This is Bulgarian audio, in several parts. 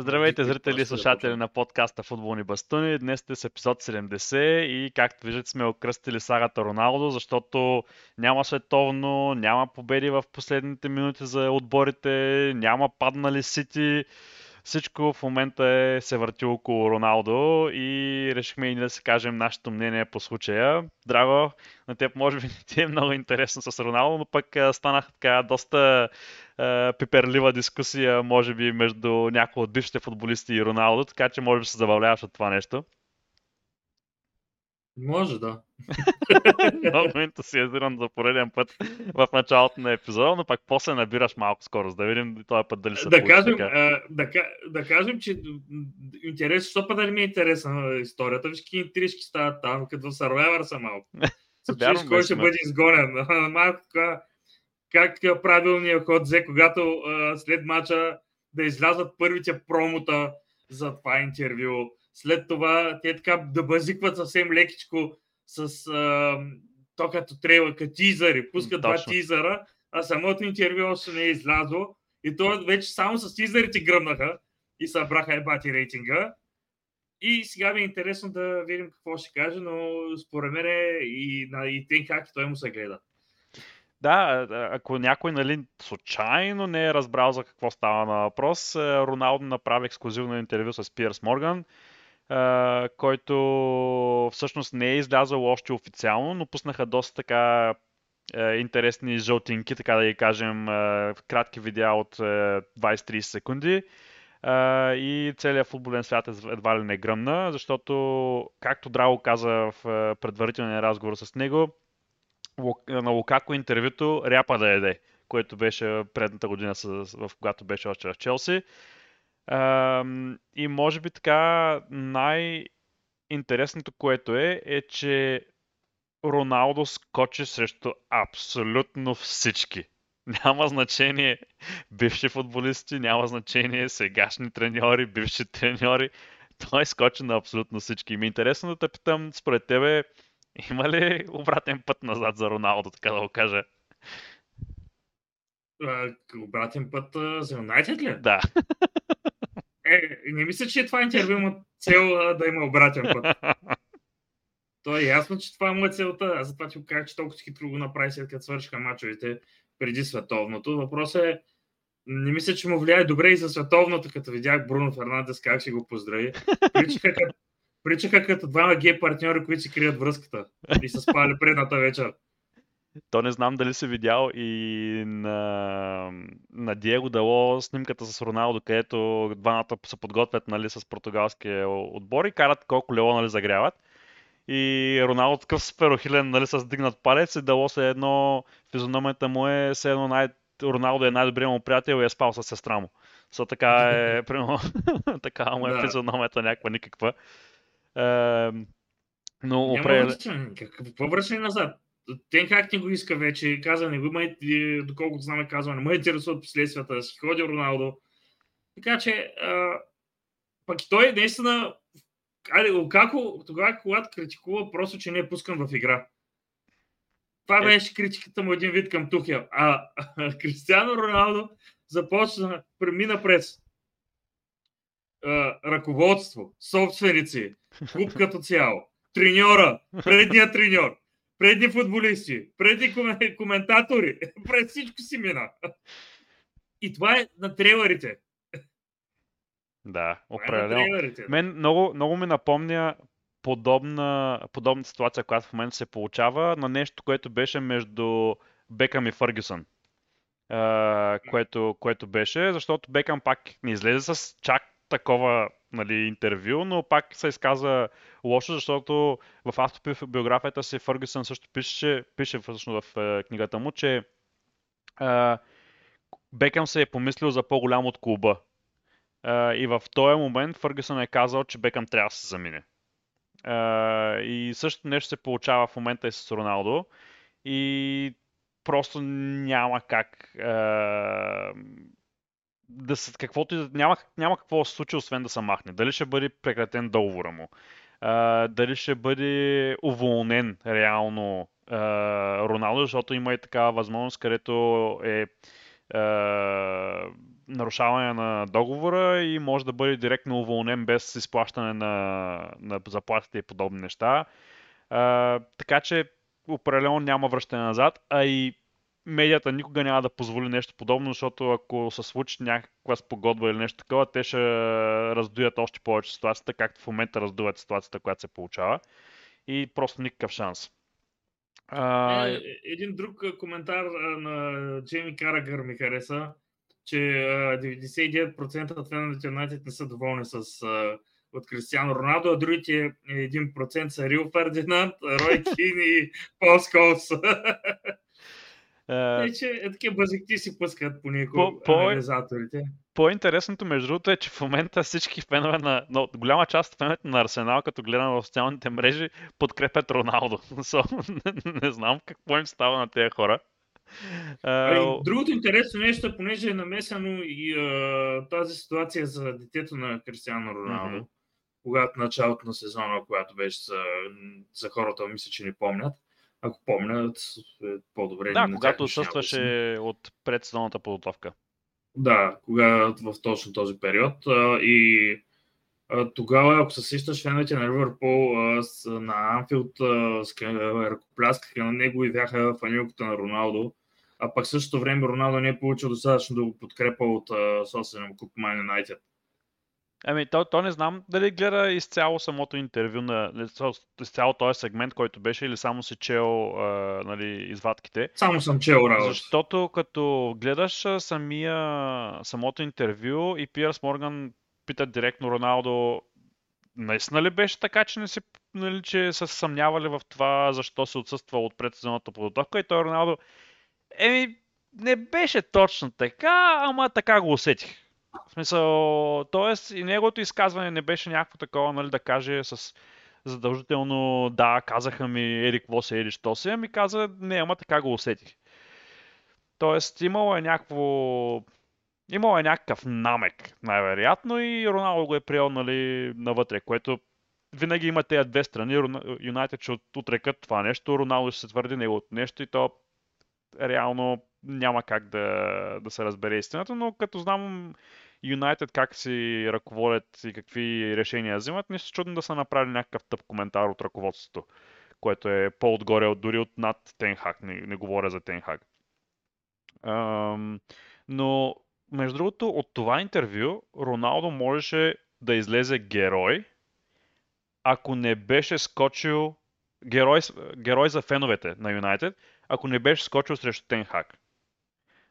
Здравейте, зрители и слушатели на подкаста Футболни бастуни. Днес сте с епизод 70 и както виждате сме окръстили сагата Роналдо, защото няма световно, няма победи в последните минути за отборите, няма паднали сити. Всичко в момента е, се върти около Роналдо и решихме и да си кажем нашето мнение по случая. Драго, на теб може би не ти е много интересно с Роналдо, но пък станах така доста е, пиперлива дискусия, може би, между някои от бившите футболисти и Роналдо, така че може би се забавляваш от това нещо. Може, да. Много ентусиазиран за пореден път в началото на епизода, но пак после набираш малко скорост. Да видим този път дали се да кажем, а, да, да кажем, че интерес, защото път да ми е интересна историята. Виж какви интрижки стават там, като Survivor са малко. Съчуеш кой ще бъде изгонен. Малко така, как правилният ход взе, когато а, след мача да излязат първите промота за това интервю след това те така да базикват съвсем лекичко с а, то като трябва, като тизъри, пускат Точно. два тизъра, а самото интервю още не е излязло и то вече само с тизърите гръмнаха и събраха ебати рейтинга. И сега ми е интересно да видим какво ще каже, но според мен е и на и тен как той му се гледа. Да, ако някой нали, случайно не е разбрал за какво става на въпрос, Роналдо направи ексклюзивно интервю с Пирс Морган, който всъщност не е излязъл още официално, но пуснаха доста така интересни жълтинки, така да ги кажем, кратки видеа от 20-30 секунди. и целият футболен свят едва ли не гръмна, защото, както Драго каза в предварителния разговор с него, на Лукако интервюто ряпа да еде, което беше предната година, в когато беше още в Челси и може би така най-интересното, което е, е, че Роналдо скочи срещу абсолютно всички. Няма значение бивши футболисти, няма значение сегашни треньори, бивши треньори. Той скочи на абсолютно всички. И ми е интересно да те питам, според тебе, има ли обратен път назад за Роналдо, така да го кажа? обратен път за Юнайтед ли? Да. Е, не мисля, че това интервю има цел да има обратен път. То е ясно, че това му е целта. Аз затова ти го казах, че толкова хитро го направи след като свършиха мачовете преди световното. Въпросът е, не мисля, че му влияе добре и за световното, като видях Бруно Фернандес как си го поздрави. Причаха като, причаха като двама гей партньори, които си крият връзката и са спали предната вечер. То не знам дали си видял и на, на Диего Дало снимката с Роналдо, където двамата се подготвят нали, с португалския отбор и карат колко лево нали, загряват. И Роналдо такъв сперохилен, нали, с дигнат палец и Дало се едно, физиономията му е все едно най... Роналдо е най-добрият му приятел и е спал с сестра му. So, така е, примерно, така му е да. физиономията някаква никаква. Е, но определено... Какво връщане назад? Тен как не го иска вече, каза не го има, доколкото знаме казва, не ме интересуват последствията, си ходи Роналдо. Така че, а, пък и той наистина, айде, Лукако, тогава, когато критикува, просто, че не е пускан в игра. Това е. беше критиката му един вид към Тухел. А, а Кристиано Роналдо започна, премина през а, ръководство, собственици, клуб като цяло, треньора, предния треньор, преди футболисти, преди коментатори, пред всичко си мина. И това е на трейлерите. Да, е определено. Мен много, много ми напомня подобна, подобна ситуация, която в момента се получава на нещо, което беше между Бекъм и Фъргюсън. Uh, което, което беше, защото Бекъм пак не излезе с чак такова нали, интервю, но пак се изказа лошо, защото в автобиографията си Фъргюсън също пише, пише всъщност в е, книгата му, че е, Бекъм се е помислил за по-голям от клуба. Е, и в този момент Фъргюсън е казал, че Бекъм трябва да се замине. Е, и също нещо се получава в момента и с Роналдо. И просто няма как е, да се, каквото, няма, няма какво да се случи, освен да се махне. Дали ще бъде прекратен договора му, а, дали ще бъде уволнен реално а, Роналдо, защото има и такава възможност, където е а, нарушаване на договора и може да бъде директно уволнен без изплащане на, на заплатите и подобни неща. А, така че определено няма връщане назад, а и медията никога няма да позволи нещо подобно, защото ако се случи някаква спогодба или нещо такова, те ще раздуят още повече ситуацията, както в момента раздуват ситуацията, която се получава. И просто никакъв шанс. А... Е, един друг коментар на Джейми Карагър ми хареса, че 99% от феновете на не са доволни с от Кристиано Роналдо, а другите 1% са Рил Фердинанд, Рой Кин и Пол Сколс. Uh, че е, такива базикти си пускат по някои по, анализаторите. По-интересното, между другото, е, че в момента всички фенове на... Но, голяма част от феновете на Арсенал, като гледам в социалните мрежи, подкрепят Роналдо. So, не, не знам какво им става на тези хора. Uh, другото интересно нещо, е, понеже е намесено и uh, тази ситуация за детето на Кристиано Роналдо, mm-hmm. когато началото на сезона, която беше за, за хората, мисля, че не помнят, ако помнят, е по-добре. Да, когато отсъстваше от предсезонната подготовка. Да, кога в точно този период. И тогава, ако се сещаш, феновете на Ливърпул на Анфилд ръкопляскаха на него и бяха фанилката на Роналдо. А пък същото време Роналдо не е получил достатъчно да го подкрепа от собствения клуб Man United. Ами, то, то не знам дали гледа изцяло самото интервю на изцяло този сегмент, който беше, или само си чел а, нали, извадките. Само съм чел работа. Защото като гледаш самия, самото интервю и Пиърс Морган пита директно Роналдо, наистина ли беше така, че не си, нали, че са съмнявали в това, защо се отсъства от предсезонната подготовка и той Роналдо, еми, не беше точно така, ама така го усетих. В смисъл, т.е. и неговото изказване не беше някакво такова, нали, да каже с задължително да, казаха ми еди какво се, еди що се, ами каза не, ама така го усетих. Тоест имало е някакво имало е някакъв намек, най-вероятно, и Роналдо го е приел нали, навътре, което винаги има тези две страни. Юнайтед ще отрекат това нещо, Роналдо ще се твърди неговото нещо и то реално няма как да, да се разбере истината, но като знам Юнайтед как си ръководят и какви решения взимат, не се чудно да са направили някакъв тъп коментар от ръководството, което е по-отгоре от, дори от над Тенхак, не, не говоря за Тенхак. Ам, но, между другото, от това интервю Роналдо можеше да излезе герой, ако не беше скочил герой, герой за феновете на Юнайтед, ако не беше скочил срещу Тенхак.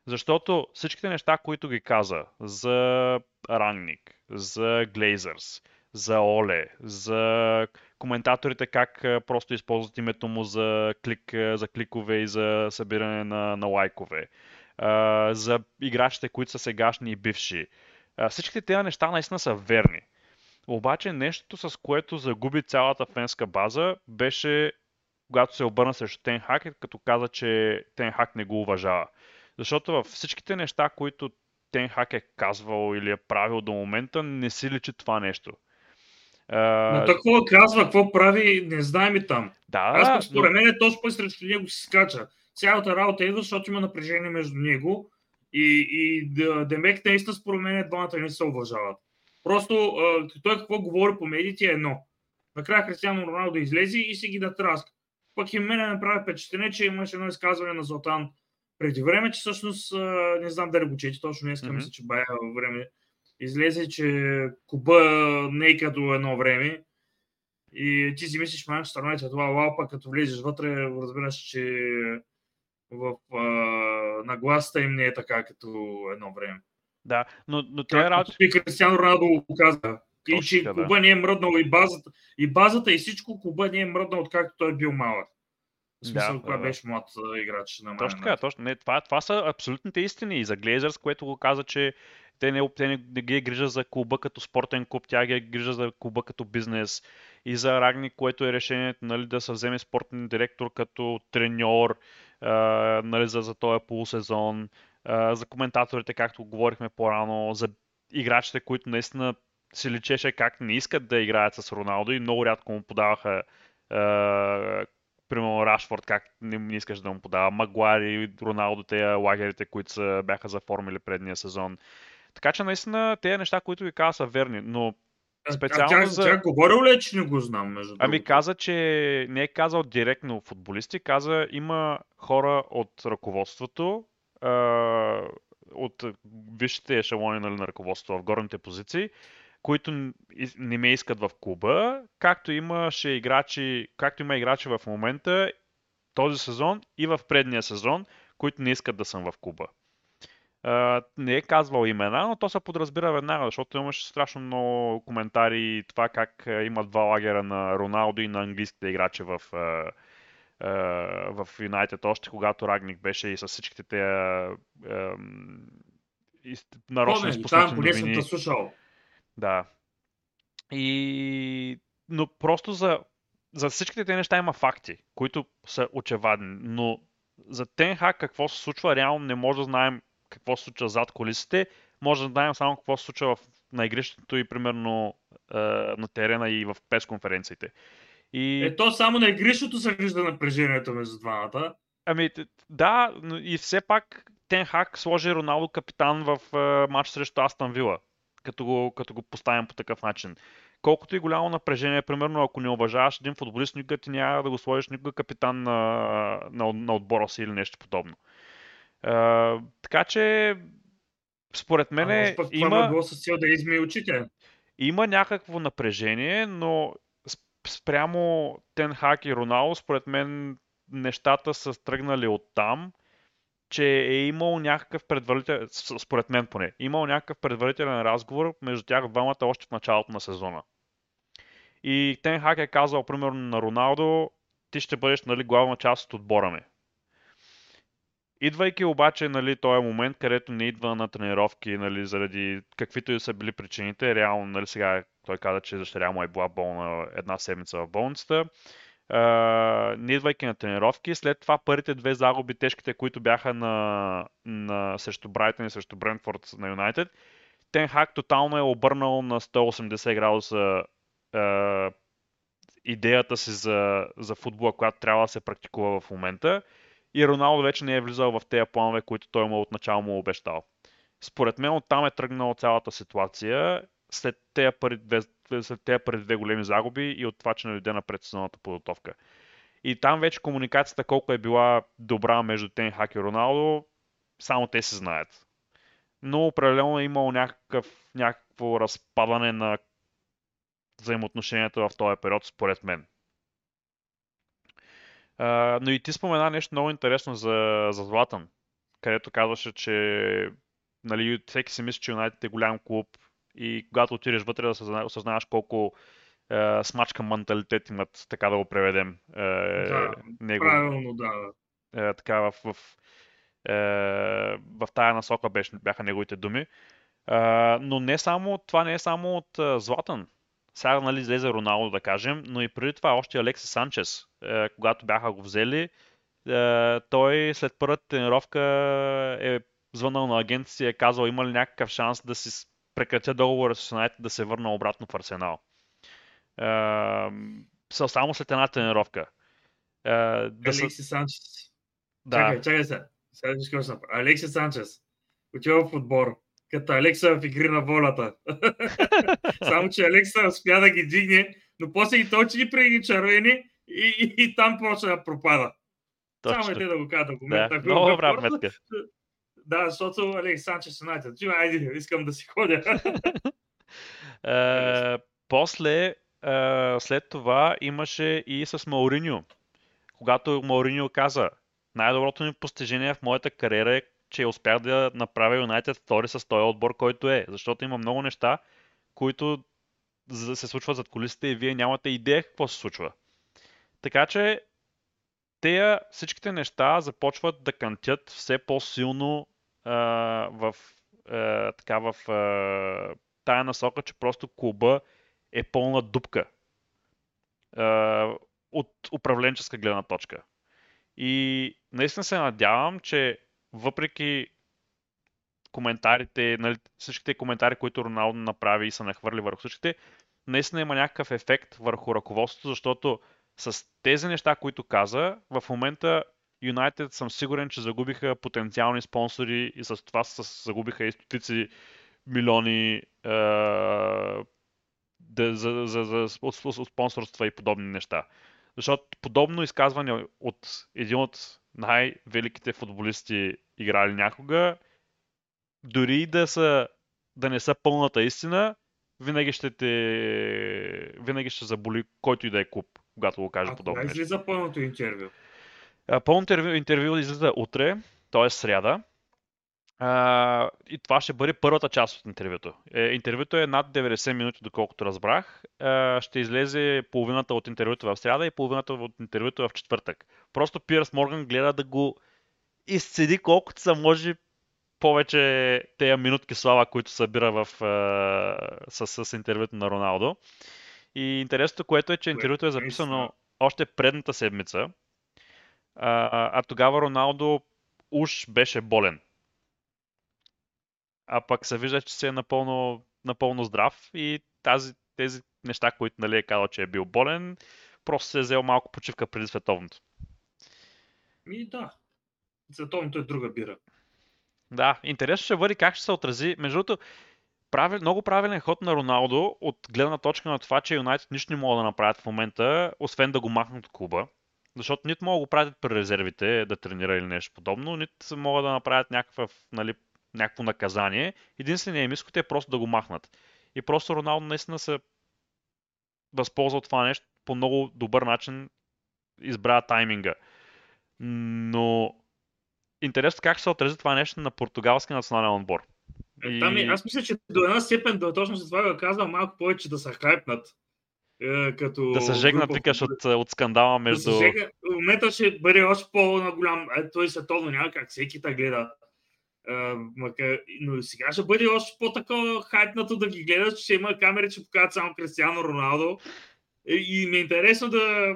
Защото всичките неща, които ги каза за Рангник, за Глейзърс, за Оле, за коментаторите как просто използват името му за, клик, за кликове и за събиране на, на лайкове, за играчите, които са сегашни и бивши. Всичките тези неща наистина са верни. Обаче нещото, с което загуби цялата фенска база, беше когато се обърна срещу Тенхак, като каза, че Тенхак не го уважава. Защото във всичките неща, които Тенхак е казвал или е правил до момента, не си личи това нещо. Но такова казва, какво прави, не знаем и там. Да, Аз според мен е точно път срещу него си скача. Цялата работа идва, защото има напрежение между него и, и Демек наистина според мен двамата не се уважават. Просто той какво говори по медиите е едно. Накрая Кристиано Роналдо излезе и си ги натраска. Пък и мене направи впечатление, че имаше едно изказване на Златан преди време, че всъщност не знам дали го чете, точно днес mm-hmm. мисля, че бая време излезе, че Куба не е като едно време и ти си мислиш, Манчестър Юнайтед това лапа, като влезеш вътре, разбираш, че в а, нагласата им не е така като едно време. Да, но, но те работи... И Кристиано Роналдо го каза. И че да. Куба не е мръднал и базата, и базата и всичко Куба не е мръднал, откакто той е бил малък. В смисъл, да, кога беше млад играч на Точно така, точно. Не, това, това са абсолютните истини. И за Глейзърс, което го каза, че те не, те не, не ги е грижа за клуба като спортен клуб, тя ги е грижа за клуба като бизнес. И за Рагни, което е решението нали, да се вземе спортен директор като треньор а, нали, за, за този полусезон. А, за коментаторите, както говорихме по-рано, за играчите, които наистина се личеше как не искат да играят с Роналдо и много рядко му подаваха примерно Рашфорд, как не, не искаш да му подава, Магуари, Роналдо, те лагерите, които са, бяха заформили предния сезон. така че наистина тези неща, които ви каза са верни, но специално а тя, за... тя говорил ли, че не го знам, между Ами другото? каза, че не е казал директно футболисти, каза има хора от ръководството, а, от висшите ешелони нали, на ръководството в горните позиции, които не ме искат в клуба, както имаше играчи, както има играчи в момента този сезон и в предния сезон, които не искат да съм в клуба. Uh, не е казвал имена, но то се подразбира веднага, защото имаше страшно много коментари това как uh, има два лагера на Роналдо и на английските играчи в, uh, в Юнайтед, още когато Рагник беше и с всичките те способни поне съм те слушал. Да. И... Но просто за, за всичките тези неща има факти, които са очевадни, но за Тенхак какво се случва, реално не може да знаем какво се случва зад колисите, може да знаем само какво се случва в, на игрището и примерно е, на терена и в пресконференциите. И... Ето само на игрището се вижда напрежението между двамата. Ами да, и все пак Тен Хак сложи Роналдо капитан в е, матч срещу Астан Вила, като го, като го поставим по такъв начин. Колкото и голямо напрежение, примерно ако не уважаваш един футболист, никога ти няма да го сложиш никога капитан на, на, на отбора си или нещо подобно така че, според мен а, има... Това било с цел да изми очите. Има някакво напрежение, но спрямо Тенхак и Роналдо, според мен нещата са тръгнали от там, че е имал някакъв предварителен, според мен поне, имал някакъв предварителен разговор между тях двамата още в началото на сезона. И Тенхак е казал, примерно, на Роналдо, ти ще бъдеш нали, главна част от отбора ми. Идвайки обаче нали, този момент, където не идва на тренировки, нали, заради каквито и са били причините, реално нали, сега той каза, че дъщеря му е била болна една седмица в болницата, не идвайки на тренировки. След това първите две загуби, тежките, които бяха на, на срещу Брайтън и срещу Брентфорд на Юнайтед, Тен Хак тотално е обърнал на 180 градуса uh, идеята си за, за футбола, която трябва да се практикува в момента и Роналдо вече не е влизал в тези планове, които той му отначало му обещал. Според мен оттам е тръгнала цялата ситуация след тези първи две, след тези първи две големи загуби и от това, че не на предсезонната подготовка. И там вече комуникацията колко е била добра между Тен Хак и Роналдо, само те се знаят. Но определено е имало някакъв, някакво разпадане на взаимоотношенията в този период, според мен. Но и ти спомена нещо много интересно за, за Златан, където казваше, че нали, всеки си мисли, че Юнайтед е голям клуб и когато отидеш вътре да осъзнаеш колко е, смачка менталитет имат, така да го преведем. Е, да, него, правилно, да. Е, така в, в, е, в тая насока беше, бяха неговите думи. Е, но не само, това не е само от е, Златан. Сега нали, излезе Роналдо, да кажем, но и преди това още Алекси Санчес, е, когато бяха го взели, той след първата тренировка е звънал на агент и е казал има ли някакъв шанс да си прекратя договора с Юнайтед да се върна обратно в Арсенал. Е, само след една тренировка. Е, да Алекси са... Санчес. Да. Чакай, чакай се. Сега Алекси Санчес отива в отбор като Алекса в игри на волята. Само, че Алекса успя да ги дигне, но после и той че преди червени и, и, и, там почна да пропада. Точно. Само е те да го кажа документа. Да, много добра метка. Да, защото Алекс Санчес Юнайтед. Чува, айде, искам да си ходя. е, после, е, след това имаше и с Мауриньо. Когато Мауриньо каза, най-доброто ми постижение в моята кариера е че успях да направя Юнайтед втори с този отбор, който е. Защото има много неща, които се случват зад колисите и вие нямате идея какво се случва. Така че те всичките неща започват да кантят все по-силно в, така, в тая насока, че просто клуба е пълна дупка от управленческа гледна точка. И наистина се надявам, че въпреки коментарите, нали, всичките коментари, които Роналдо направи и са нахвърли върху всичките, наистина има някакъв ефект върху ръководството, защото с тези неща, които каза, в момента Юнайтед съм сигурен, че загубиха потенциални спонсори и с това с, загубиха и стотици милиони а, да, за, за, за, за спонсорства и подобни неща. Защото подобно изказване от един от най-великите футболисти играли някога, дори да, са, да не са пълната истина, винаги ще те винаги ще заболи който и да е клуб, когато го каже подобно. А излиза пълното интервю? Пълното интервю, интервю излиза утре, т.е. сряда. А, и това ще бъде първата част от интервюто. Е, интервюто е над 90 минути, доколкото разбрах. А, ще излезе половината от интервюто в сряда и половината от интервюто в четвъртък. Просто Пирс Морган гледа да го изцеди колкото са може повече тези минутки слава, които събира в, а, с, с интервюто на Роналдо. И интересното, което е, че интервюто е записано още предната седмица, а, а тогава Роналдо уж беше болен а пък се вижда, че се е напълно, напълно здрав и тази, тези неща, които нали, е казал, че е бил болен, просто се е взел малко почивка преди световното. И да. Световното е друга бира. Да, интересно ще бъде как ще се отрази. Между другото, правил, много правилен ход на Роналдо от гледна точка на това, че Юнайтед нищо не могат да направят в момента, освен да го махнат от клуба. Защото нито могат да го правят при резервите да тренира или нещо подобно, нито могат да направят някакъв нали, някакво наказание. Единственият им е просто да го махнат. И просто Роналдо наистина се възползва от това нещо по много добър начин избра тайминга. Но интересно как ще се отрази това нещо на португалски национален отбор. Е, и... Там, аз мисля, че до една степен, да, точно за това го казвам, малко повече да се хайпнат. Е, като да се жегнат, викаш, от, от скандала между... Да момента ще бъде още по-голям. Е, той световно няма как всеки та гледа макар, но сега ще бъде още по-такова хайпнато да ги гледаш, че ще има камери, че показват само Кристиано Роналдо. И, ми е интересно да,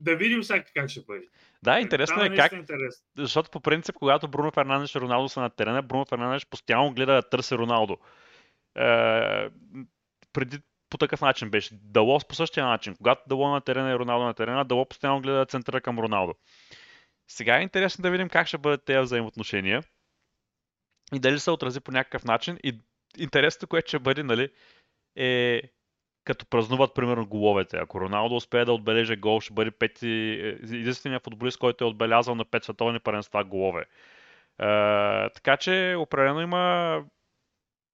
да видим сега как ще бъде. Да, интересно е как. Интерес. Защото по принцип, когато Бруно Фернандеш и Роналдо са на терена, Бруно Фернандеш постоянно гледа да търси Роналдо. Е, преди по такъв начин беше. Дало по същия начин. Когато Дало на терена и Роналдо на терена, Дало постоянно гледа центъра към Роналдо. Сега е интересно да видим как ще бъдат тези взаимоотношения и дали се отрази по някакъв начин. И интересното, което ще бъде, нали, е като празнуват, примерно, головете. Ако Роналдо успее да отбележи гол, ще бъде пети, е, единственият футболист, който е отбелязал на пет световни паренства голове. Е, така че, определено има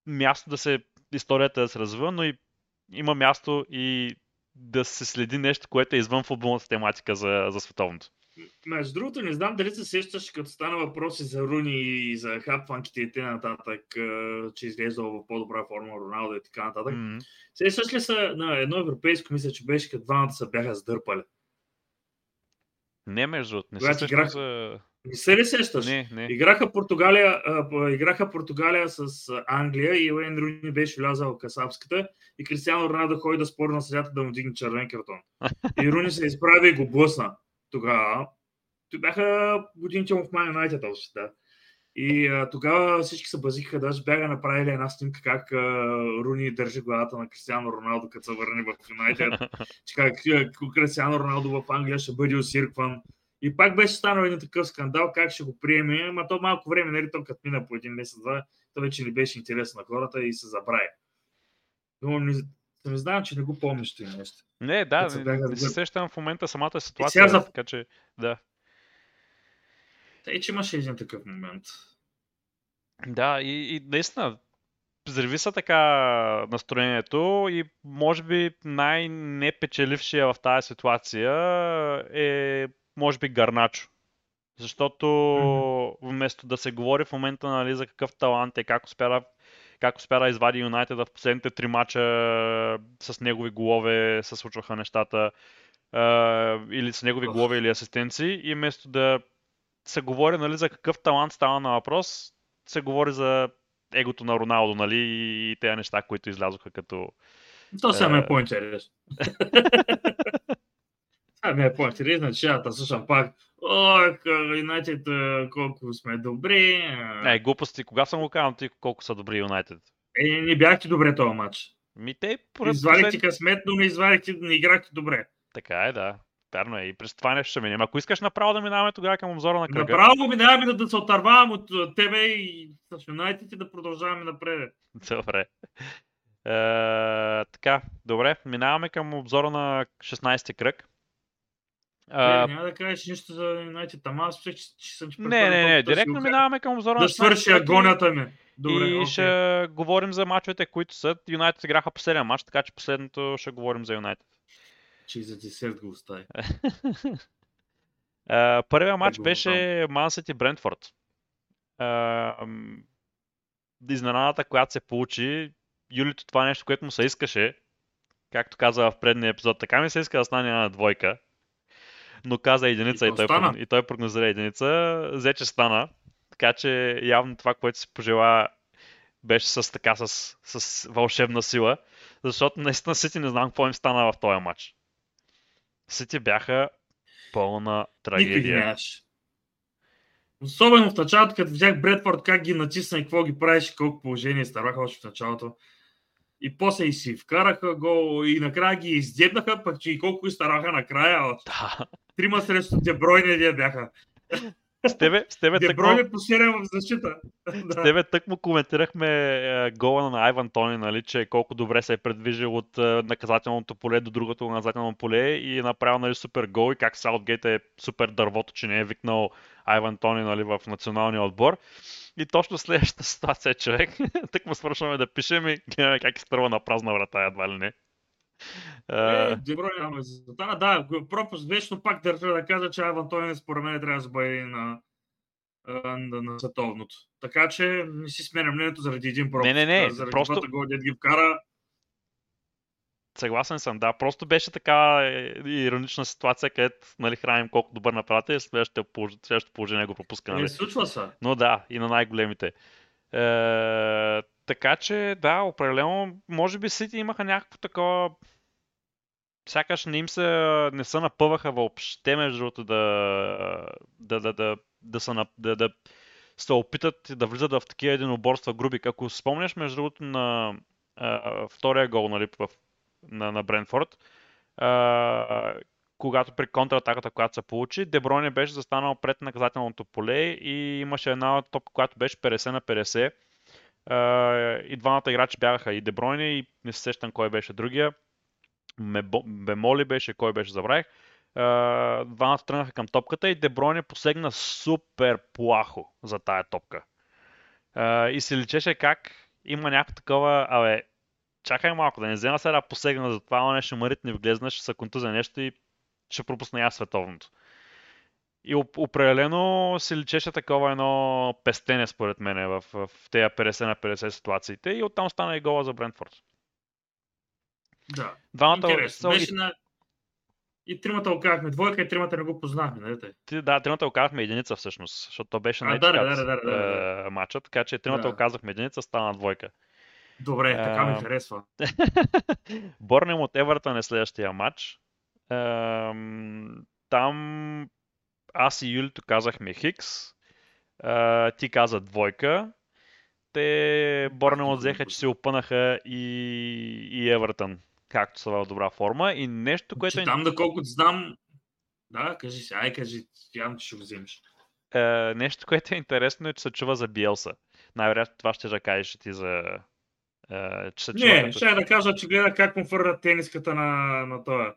място да се историята да се развива, но и има място и да се следи нещо, което е извън футболната тематика за, за световното. Между другото, не знам дали се сещаш, като стана въпроси за Руни и за хапванките и т.н. че изглежда в по-добра форма Роналдо и така нататък. Mm-hmm. Сещаш ли са на едно европейско, мисля, че беше като двамата се бяха сдърпали? Не, между другото, не се играх... за... Не се ли сещаш? Не, не. Играха Португалия, а, играха Португалия с Англия и Уейн Руни беше влязал в Касапската и Кристиано Роналдо ходи да спори на съдята да му дигне червен картон. И Руни се изправи и го блъсна тогава. Той бяха годините в Man United още, да. И а, тогава всички се базиха, даже бяха направили една снимка как а, Руни държи главата на Кристиано Роналдо, като се върне в Юнайтед, че как Кристиано Роналдо в Англия ще бъде осиркван. И пак беше станал един такъв скандал, как ще го приеме, ама то малко време, нали, то като мина по един месец-два, то вече не беше интересно на хората и се забрави. Но не, не знам, че не го помниш това нещо. Не, да, не, не се сещам в момента самата ситуация, за... така че да. Тъй, че имаше един такъв момент. Да, и, и наистина, взриви са така настроението и може би най-непечелившия в тази ситуация е може би Гарначо. Защото mm-hmm. вместо да се говори в момента нали, за какъв талант е, как успя да как успя да извади Юнайтед в последните три мача с негови голове се случваха нещата или с негови голове или асистенции и вместо да се говори нали, за какъв талант става на въпрос, се говори за егото на Роналдо нали, и тези неща, които излязоха като... То сега е по-интересно. Това ми е по-интересно, че аз слушам пак О, Юнайтед, колко сме добри. Не, глупости. Кога съм го казал ти колко са добри Юнайтед? Е, не бяхте добре този матч. Ми те... Извадихте послед... късмет, но не извадихте, не играхте добре. Така е, да. Вярно е. И през това нещо ще минем. Ако искаш направо да минаваме тогава към обзора на кръга. Направо минаваме да, да се отървавам от тебе и с Юнайтед и да продължаваме напред. Добре. Е, така, добре. Минаваме към обзора на 16-ти кръг. А... Не, няма да кажеш нищо за Юнайтед. Ама аз че, че съм ти Не, не, не. Директно минаваме към обзора да свърши агонията ми. Добре, и okay. ще говорим за мачовете, които са. Юнайтед играха последния матч, така че последното ще говорим за Юнайтед. Че за десерт го остави. Първият матч беше Мансет и Брентфорд. Изненадата, която се получи, Юлито това нещо, което му се искаше, както каза в предния епизод, така ми се иска да стане на двойка, но каза единица и, и, той, и той прогнозира единица, взе, че стана. Така че явно това, което си пожела, беше с така, с, с вълшебна сила, защото наистина Сити не знам какво им стана в този матч. Сити бяха пълна трагедия. Особено в началото, като видях Бредфорд как ги натисна и какво ги правеше, колко положение стараха още в началото. И после и си вкараха гол и накрая ги издебнаха, пък че и колко и стараха накрая. Да. Трима срещу Дебройне бяха. С тебе, с тебе Дебройне тъкмо... посеря в защита. С тебе тък му коментирахме е, гола на Айван Тони, нали, че колко добре се е предвижил от е, наказателното поле до другото наказателно поле и е направил нали, супер гол и как Саутгейт е супер дървото, че не е викнал Айван Тони нали, в националния отбор. И точно следващата ситуация, човек, тък му свършваме да пишем и гледаме как изтърва на празна врата, едва ли не. Е, Деброй няма резултата. Да, пропуск вечно пак държа да кажа, че Айван Тони според мен трябва да бъде на, на, на световното. Така че не си сменя мнението заради един пропуск. Не, не, не. Заради просто... гол, ги вкара, Съгласен съм, да. Просто беше така е, иронична ситуация, където нали, храним колко добър направите и следващото положение, положение го пропуска. Нали? Не случва се. Но да, и на най-големите. Е, така че, да, определено, може би Сити имаха някакво такова сякаш не им се, не се напъваха въобще, между другото, да, да, да, да, да, са, да, да се опитат да влизат в такива единоборства груби. Ако спомняш, между другото, на а, втория гол нали, в на, на Бренфорд. А, когато при контратаката, която се получи, Дебройне беше застанал пред наказателното поле и имаше една топка, която беше 50 на 50. И двамата играчи бягаха и Дебройне и не се сещам кой беше другия. Бемоли беше, кой беше, забравих. Uh, двамата тръгнаха към топката и Дебройне посегна супер плахо за тая топка. И се личеше как има някакво такова, абе, чакай малко, да не взема сега да посегна за това, нещо мърит не влезна, ще се контузя нещо и ще пропусна я световното. И определено се личеше такова едно пестене, според мен, в, в тези 50 на 50 ситуациите и оттам стана и гола за Брентфорд. Да. Двамата Интересно. Беше на... И тримата оказахме двойка и тримата не го познахме, нали? Да, тримата оказахме единица всъщност, защото то беше най да, да, да, да, да, да. матча, така че тримата да. оказахме единица, стана двойка. Добре, така ми харесва. Борнем от Евертън е следващия матч. Там аз и Юлито казахме Хикс. Ти каза двойка. Те Борнем взеха, че се опънаха и, и Евертън, както са в добра форма. И нещо, което... Че там, доколкото знам... Да, кажи си, ай кажи, явно, че ще го вземеш. нещо, което е интересно е, че се чува за Биелса. Най-вероятно това ще да кажеш ти за, че са Не, като... ще да кажа, че гледа как му фърнат тениската на, на това.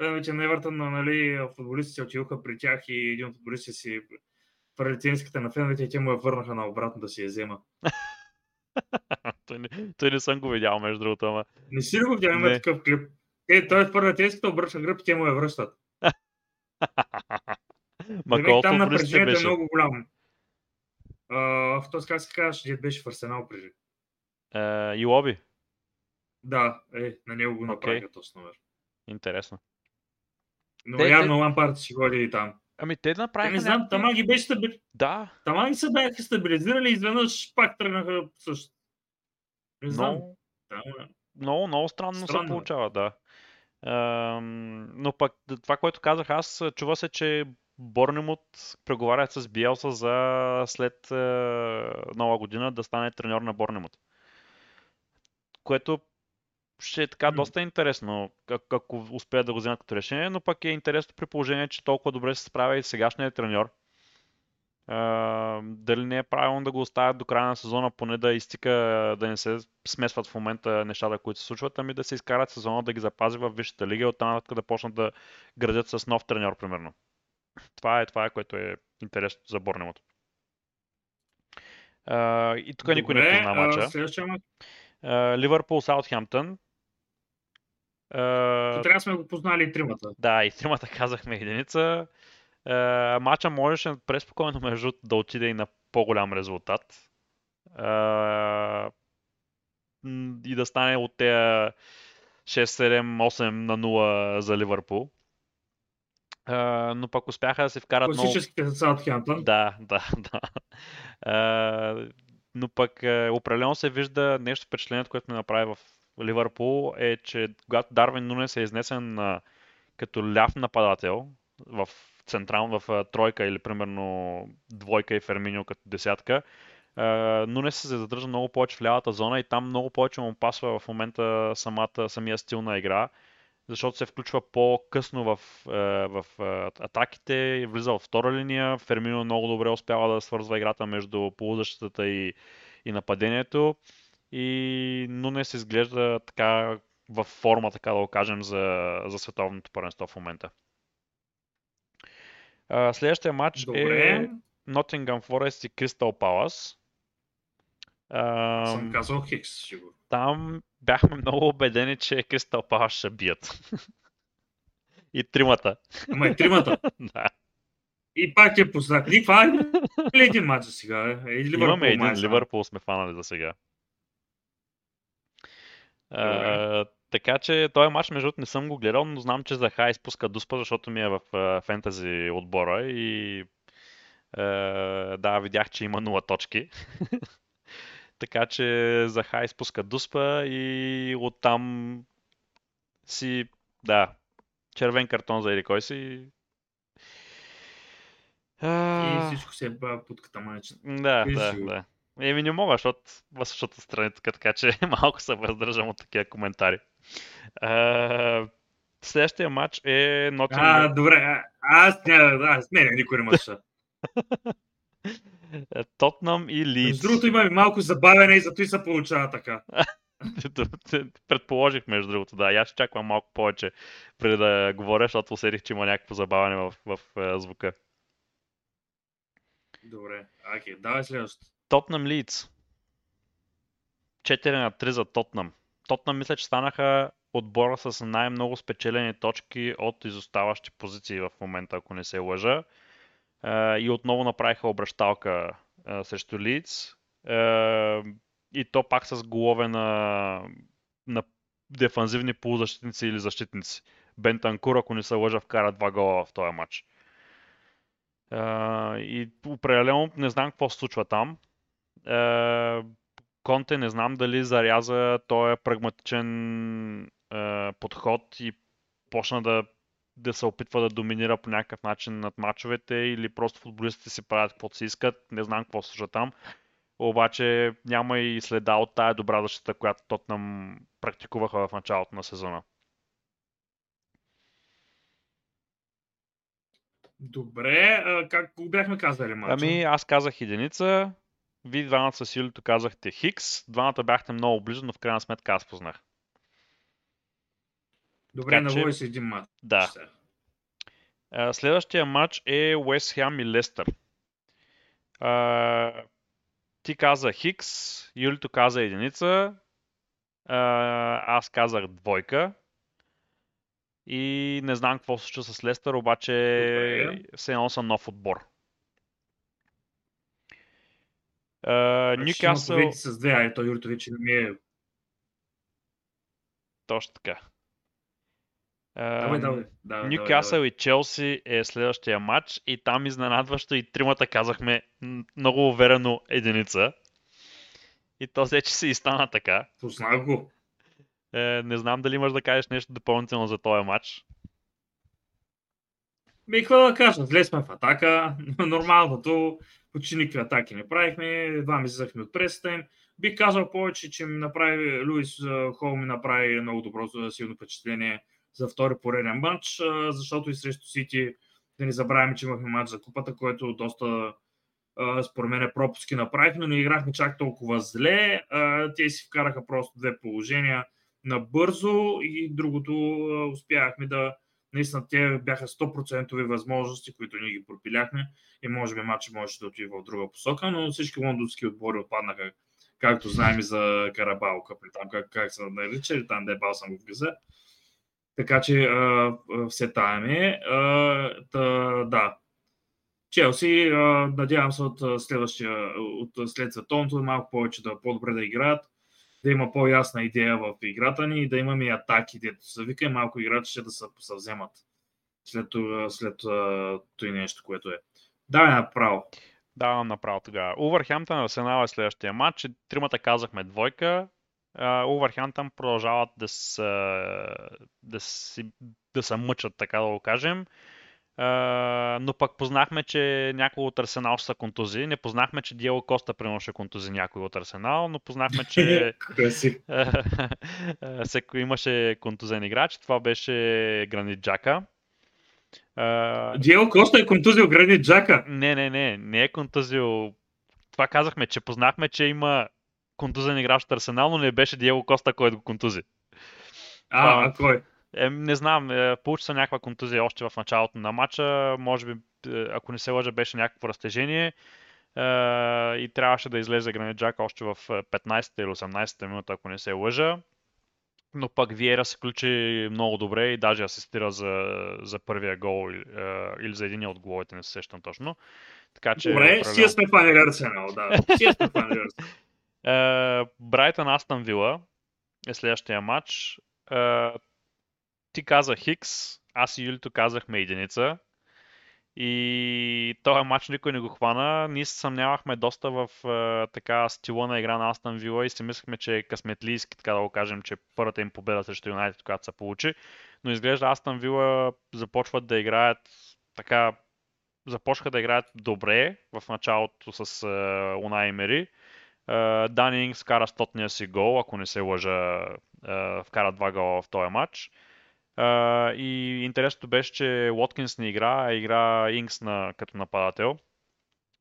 Вече на Евертън, нали, футболистите отидоха при тях и един от футболистите си фърли тениската на феновете и те му я върнаха на обратно да си я взема. той, не, той не съм го видял, между другото, ама. Не си ли го видял, има такъв клип. Е, той фърля тениската, обръща гръб и те му я връщат. Ма колко там напрежението е много голямо. В този как се казваш, беше в Арсенал преди. Uh, и лоби? Да, е, на него го направиха okay. този номер. Интересно. Но те, явно те... Лампард ще ходи и там. Ами те направиха... Не знам, тама ги беше стабили... Да. Тама ги се бяха стабилизирали и изведнъж пак тръгнаха също. Не знам. Много, е. много, много странно, странно се получава, да. Ем, но пък това, което казах аз, чува се, че Борнемут преговарят с Биелса за след е, нова година да стане треньор на Борнемут което ще е така доста интересно, ако успеят да го вземат като решение, но пък е интересно при положение, че толкова добре се справя и сегашният треньор. Uh, дали не е правилно да го оставят до края на сезона, поне да изтика, да не се смесват в момента нещата, които се случват, ами да се изкарат сезона, да ги запази в Висшата лига и оттам да почнат да градят с нов треньор, примерно. Това е, това е което е интересно за Борнемото. Uh, и тук никой не позна мача. Ливърпул Саутхемптън. Uh, трябва сме го познали и тримата. Да, и тримата казахме единица. Uh, матча можеше преспокойно между да отиде и на по-голям резултат. Uh, и да стане от тези 6, 7, 8 на 0 за Ливърпул. Uh, но пък успяха да се вкарат много... Класическите Саутхемптън. Да, да, да. Uh, но пък uh, определено се вижда нещо впечатлението, което ме направи в Ливърпул е, че когато Дарвин Нунес е изнесен uh, като ляв нападател в централ, в uh, тройка или примерно двойка и Ферминио като десятка, uh, Нунес се задържа много повече в лявата зона и там много повече му пасва в момента самата, самия стил на игра защото се включва по-късно в, в е, атаките, влиза в втора линия. Фермино много добре успява да свързва играта между полузащитата и, и нападението. И Нунес изглежда така в форма, така да го кажем, за, за световното първенство в момента. Следващия матч е Добре. е Nottingham Forest и Crystal Palace. Съм казал Хикс, сигурно. Там бяхме много убедени, че Кристал Палас ще бият. и тримата. Ама и тримата? да. И пак е познак. И това е ли един матч за сега? Е, или Имаме един, Ливърпул сме фанали за сега. Uh, така че този матч, между не съм го гледал, но знам, че Заха изпуска дуспа, защото ми е в uh, фентази отбора и uh, да, видях, че има 0 точки. Така че Заха изпуска дуспа и оттам си, да, червен картон за или кой си. И всичко се е под катаманче. Да, да, да. Еми не мога, защото защото страни тук, така че малко се въздържам от такива коментари. А, следващия матч е Nottingham. А, добре, аз няма, аз не, никой не матча. Тотнам и Лидс. Другото има малко забавяне и зато и се получава така. Предположих, между другото, да. аз чаквам малко повече преди да говоря, защото усетих, че има някакво забавяне в, в, в звука. Добре, окей, давай следващото. Тотнам Лидс. 4 на 3 за Тотнам. Тотнам мисля, че станаха отбора с най-много спечелени точки от изоставащи позиции в момента, ако не се лъжа и отново направиха обращалка срещу Лиц. И то пак с голове на, на дефанзивни полузащитници или защитници. Бентанкур, ако не се лъжа, вкара два гола в този матч. и определено не знам какво се случва там. Конте не знам дали заряза този прагматичен подход и почна да да се опитва да доминира по някакъв начин над мачовете или просто футболистите си правят каквото си искат. Не знам какво служа там. Обаче няма и следа от тая добра защита, която тот нам практикуваха в началото на сезона. Добре, а, как го бяхме казали мача? Ами аз казах единица, вие двамата с Юлито казахте Хикс, двамата бяхте много близо, но в крайна сметка аз познах. Добре, така, на че... един матч. Да. Следващия матч е Уест Хем и Лестър. ти каза Хикс, Юлито каза единица, аз казах двойка. И не знам какво се случва с Лестър, обаче все едно съм нов отбор. Нюкасъл... с две, а Юрито вече не ми е... Точно така. Нюкасъл и Челси е следващия матч и там изненадващо и тримата казахме много уверено единица. И то се, че си и стана така. Познах го. Е, не знам дали имаш да кажеш нещо допълнително за този матч. Ми, какво да кажа, влезме в атака, нормалното, почти никакви атаки не правихме, едва ми излезахме от пресата им. бих казал повече, че ми направи Луис Хол ми направи много добро силно впечатление за втори пореден матч, защото и срещу Сити да не забравяме, че имахме матч за купата, който доста според мен пропуски направихме, но не играхме чак толкова зле. Те си вкараха просто две положения набързо и другото успяхме да наистина те бяха 100% възможности, които ние ги пропиляхме и може би матчът можеше да отиде в друга посока, но всички лондонски отбори отпаднаха, както знаем и за Карабао Къп, там как, как се нарича, там да е бал съм в газа. Така че а, все тайме. да. Челси, надявам се от следващия, от след световното малко повече да по-добре да играят, да има по-ясна идея в играта ни и да имаме атаки, дето се вика и малко играчи да се съвземат след, след това нещо, което е. Давай направо. Давам направо тогава. Увърхемптън Арсенал е следващия матч. Тримата казахме двойка. Увърхемптън продължават да са, да, си, да се мъчат, така да го кажем. Uh, но пък познахме, че някои от Арсенал са контузи. Не познахме, че Диело Коста приноше контузи някой от Арсенал, но познахме, че имаше контузен играч. Това беше Гранит Джака. Uh, Диело Коста е контузил Гранит Джака? Не, не, не. Не е контузил. Това казахме, че познахме, че има контузен играч от Арсенал, но не беше Диело Коста, който го контузи. А, а кой? Е, не знам, е, получи се някаква контузия още в началото на матча. Може би, е, ако не се лъжа, беше някакво разтежение. Е, и трябваше да излезе Гранит Джак още в 15-та или 18-та минута, ако не се лъжа. Но пък Виера се включи много добре и даже асистира за, за първия гол е, или за един от головите, не се сещам точно. Така, че, Добре, си сме фанали Арсенал, да. Сме Брайтън Астън Вила е следващия матч ти каза Хикс, аз и Юлито казахме единица. И този матч никой не го хвана. Ние се съмнявахме доста в е, така стила на игра на Астан Вила и си мислехме, че е късметлийски, така да го кажем, че първата им победа срещу Юнайтед, която се получи. Но изглежда Астан Вила започват да играят така започнаха да играят добре в началото с е, Уна и Мери. Е, Данинг скара стотния си гол, ако не се лъжа, е, вкара два гола в този матч. И интересното беше, че Уоткинс не игра, а игра Инкс на, като нападател.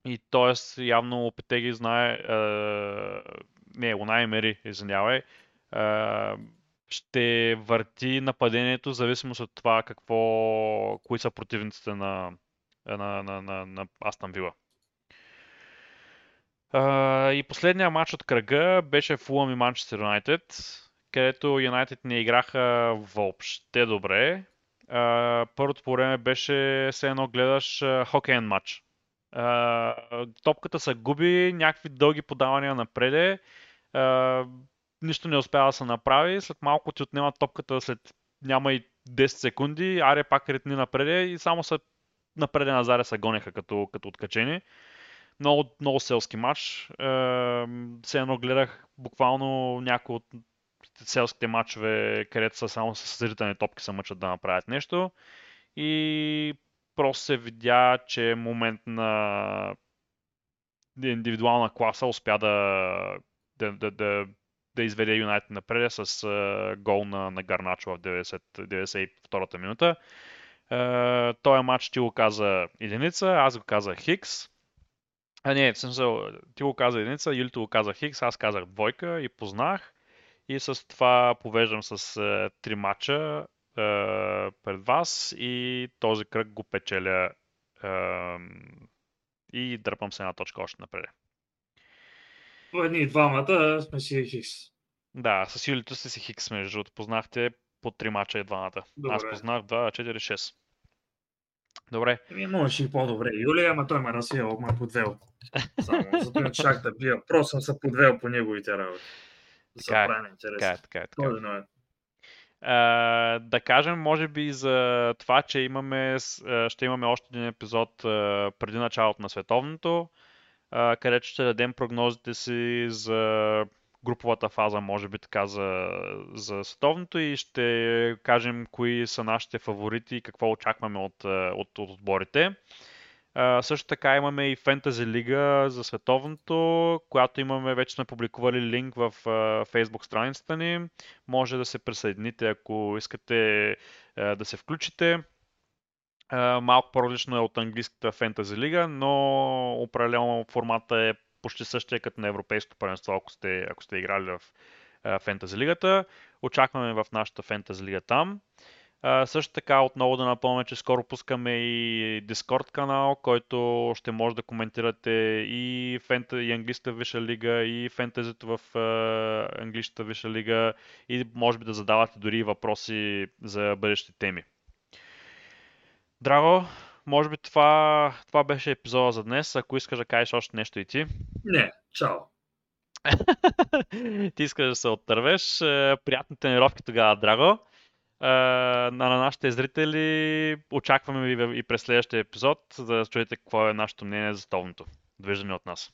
И т.е. явно Петеги знае, uh, не, Луна Мери, извинявай, uh, ще върти нападението в зависимост от това какво, кои са противниците на, на, на, на, на Астан Вила. Uh, и последния матч от кръга беше Фулъм и Манчестър Юнайтед където Юнайтед не играха въобще добре. първото по време беше все едно гледаш хокейен матч. топката се губи, някакви дълги подавания напреде. нищо не успява да се направи. След малко ти отнема топката след няма и 10 секунди. Аре пак ретни напреде и само са напреде на заря се гонеха като, като откачени. Много, много селски матч. все едно гледах буквално някои от селските матчове, където са само с зрителни топки се мъчат да направят нещо. И просто се видя, че момент на индивидуална класа успя да, да, да, да, да изведе Юнайтед напред с гол на, на Гарначо в 90, 92-та минута. Uh, този матч ти го каза единица, аз го казах Хикс. А не, в смисъл, ти го каза единица, Юлито го каза Хикс, аз казах двойка и познах. И с това повеждам с е, три мача е, пред вас и този кръг го печеля е, и дърпам се една точка още напред. Едни двамата сме си Хикс. Да, с Юлито сте си Хикс, между другото. Познахте по три мача и двамата. Добре. Аз познах 2, 4, 6. Добре. Еми, можеш и по-добре. Юлия, ама той ме разсеял, ме подвел. Само, зато не чак да бия. Просто съм се подвел по неговите работи така, е, така е, така е. Така е. Uh, да кажем, може би за това, че имаме, uh, ще имаме още един епизод uh, преди началото на световното, uh, където ще дадем прогнозите си за груповата фаза, може би така, за, за световното и ще кажем кои са нашите фаворити и какво очакваме от, от, от отборите. Също така имаме и Фентази Лига за световното, която имаме, вече сме публикували линк в а, Facebook страницата ни. Може да се присъедините, ако искате а, да се включите. А, малко по-различно е от английската Фентази Лига, но определено формата е почти същия като на Европейското първенство, ако сте, ако сте играли в Фентази Лигата. Очакваме в нашата Фентази Лига там. А, също така отново да напомня, че скоро пускаме и Discord канал, който ще може да коментирате и, фента, и английската виша лига, и фентезито в а, английската виша лига, и може би да задавате дори въпроси за бъдещи теми. Драго, може би това, това беше епизода за днес. Ако искаш да кажеш още нещо и ти. Не, чао. ти искаш да се оттървеш. Е, приятни тренировки тогава, Драго на, на нашите зрители. Очакваме ви и през следващия епизод, за да чуете какво е нашето мнение за столното. Довиждане от нас.